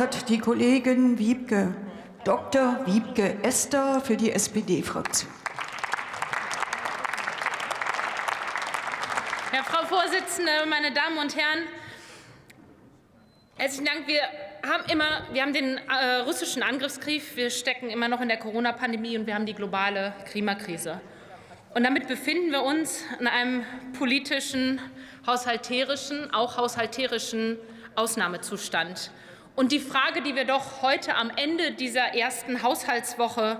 hat die Kollegin Wiebke, Dr. Wiebke Esther für die SPD-Fraktion. Ja, Frau Vorsitzende, meine Damen und Herren, herzlichen Dank. Wir haben immer, wir haben den äh, russischen Angriffskrieg, wir stecken immer noch in der Corona-Pandemie und wir haben die globale Klimakrise. Und damit befinden wir uns in einem politischen, haushalterischen, auch haushalterischen Ausnahmezustand. Und die Frage, die wir doch heute am Ende dieser ersten Haushaltswoche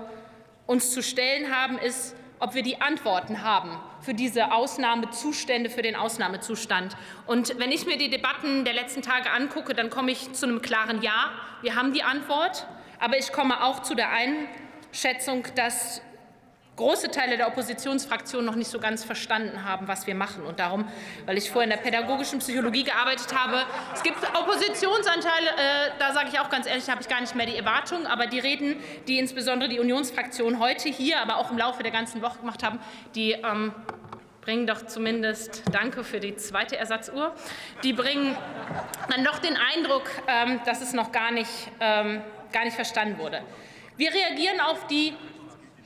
uns zu stellen haben, ist, ob wir die Antworten haben für diese Ausnahmezustände, für den Ausnahmezustand. Und wenn ich mir die Debatten der letzten Tage angucke, dann komme ich zu einem klaren Ja. Wir haben die Antwort. Aber ich komme auch zu der Einschätzung, dass große Teile der Oppositionsfraktion noch nicht so ganz verstanden haben, was wir machen. Und darum, weil ich vorher in der pädagogischen Psychologie gearbeitet habe, es gibt Oppositionsanteile, äh, da sage ich auch ganz ehrlich, habe ich gar nicht mehr die Erwartung, aber die Reden, die insbesondere die Unionsfraktion heute hier, aber auch im Laufe der ganzen Woche gemacht haben, die ähm, bringen doch zumindest, danke für die zweite Ersatzuhr, die bringen dann doch den Eindruck, ähm, dass es noch gar nicht, ähm, gar nicht verstanden wurde. Wir reagieren auf die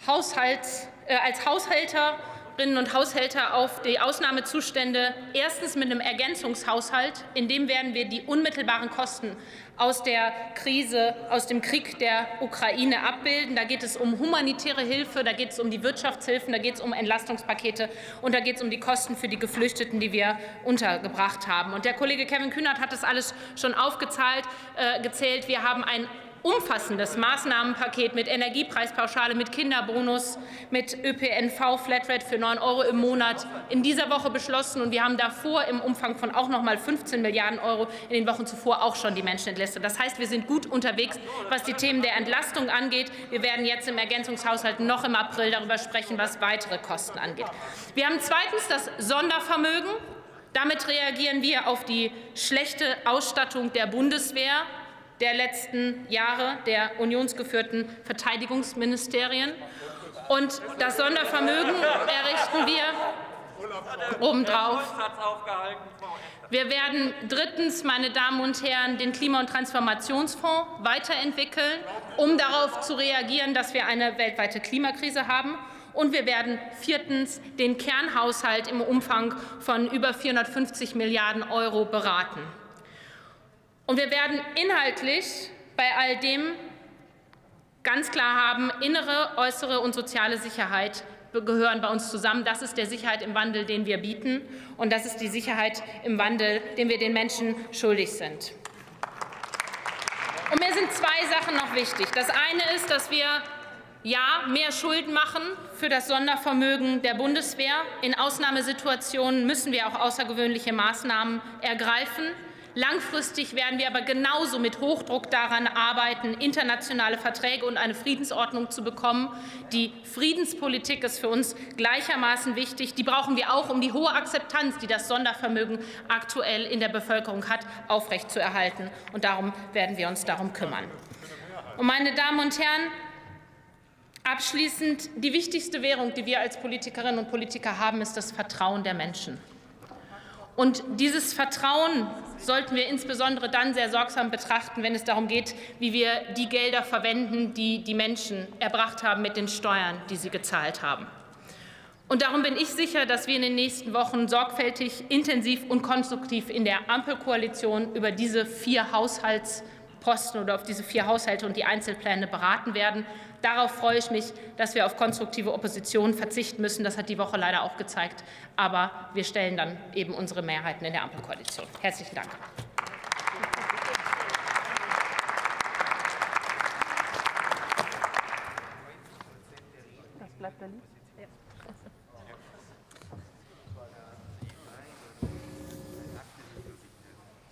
Haushalts, äh, als Haushälterinnen und Haushälter auf die Ausnahmezustände erstens mit einem Ergänzungshaushalt. In dem werden wir die unmittelbaren Kosten aus der Krise, aus dem Krieg der Ukraine abbilden. Da geht es um humanitäre Hilfe, da geht es um die Wirtschaftshilfen, da geht es um Entlastungspakete und da geht es um die Kosten für die Geflüchteten, die wir untergebracht haben. Und der Kollege Kevin Kühnert hat das alles schon aufgezählt. Äh. Wir haben ein umfassendes Maßnahmenpaket mit Energiepreispauschale, mit Kinderbonus, mit ÖPNV Flatrate für 9 Euro im Monat in dieser Woche beschlossen. Und wir haben davor im Umfang von auch noch mal 15 Milliarden Euro in den Wochen zuvor auch schon die Menschen entlastet. Das heißt, wir sind gut unterwegs, was die Themen der Entlastung angeht. Wir werden jetzt im Ergänzungshaushalt noch im April darüber sprechen, was weitere Kosten angeht. Wir haben zweitens das Sondervermögen. Damit reagieren wir auf die schlechte Ausstattung der Bundeswehr der letzten Jahre der unionsgeführten Verteidigungsministerien. Und das Sondervermögen errichten wir obendrauf. Wir werden drittens, meine Damen und Herren, den Klima- und Transformationsfonds weiterentwickeln, um darauf zu reagieren, dass wir eine weltweite Klimakrise haben. Und wir werden viertens den Kernhaushalt im Umfang von über 450 Milliarden Euro beraten. Und wir werden inhaltlich bei all dem ganz klar haben, innere, äußere und soziale Sicherheit gehören bei uns zusammen. Das ist der Sicherheit im Wandel, den wir bieten. Und das ist die Sicherheit im Wandel, den wir den Menschen schuldig sind. Und mir sind zwei Sachen noch wichtig. Das eine ist, dass wir ja mehr Schulden machen für das Sondervermögen der Bundeswehr. In Ausnahmesituationen müssen wir auch außergewöhnliche Maßnahmen ergreifen. Langfristig werden wir aber genauso mit Hochdruck daran arbeiten, internationale Verträge und eine Friedensordnung zu bekommen. Die Friedenspolitik ist für uns gleichermaßen wichtig. Die brauchen wir auch, um die hohe Akzeptanz, die das Sondervermögen aktuell in der Bevölkerung hat, aufrechtzuerhalten. Und darum werden wir uns darum kümmern. Und meine Damen und Herren, abschließend die wichtigste Währung, die wir als Politikerinnen und Politiker haben, ist das Vertrauen der Menschen. Und dieses Vertrauen sollten wir insbesondere dann sehr sorgsam betrachten, wenn es darum geht, wie wir die Gelder verwenden, die die Menschen erbracht haben mit den Steuern, die sie gezahlt haben. Und darum bin ich sicher, dass wir in den nächsten Wochen sorgfältig, intensiv und konstruktiv in der Ampelkoalition über diese vier Haushaltsposten oder auf diese vier Haushalte und die Einzelpläne beraten werden. Darauf freue ich mich, dass wir auf konstruktive Opposition verzichten müssen. Das hat die Woche leider auch gezeigt. Aber wir stellen dann eben unsere Mehrheiten in der Ampelkoalition. Herzlichen Dank. Das bleibt da liegen.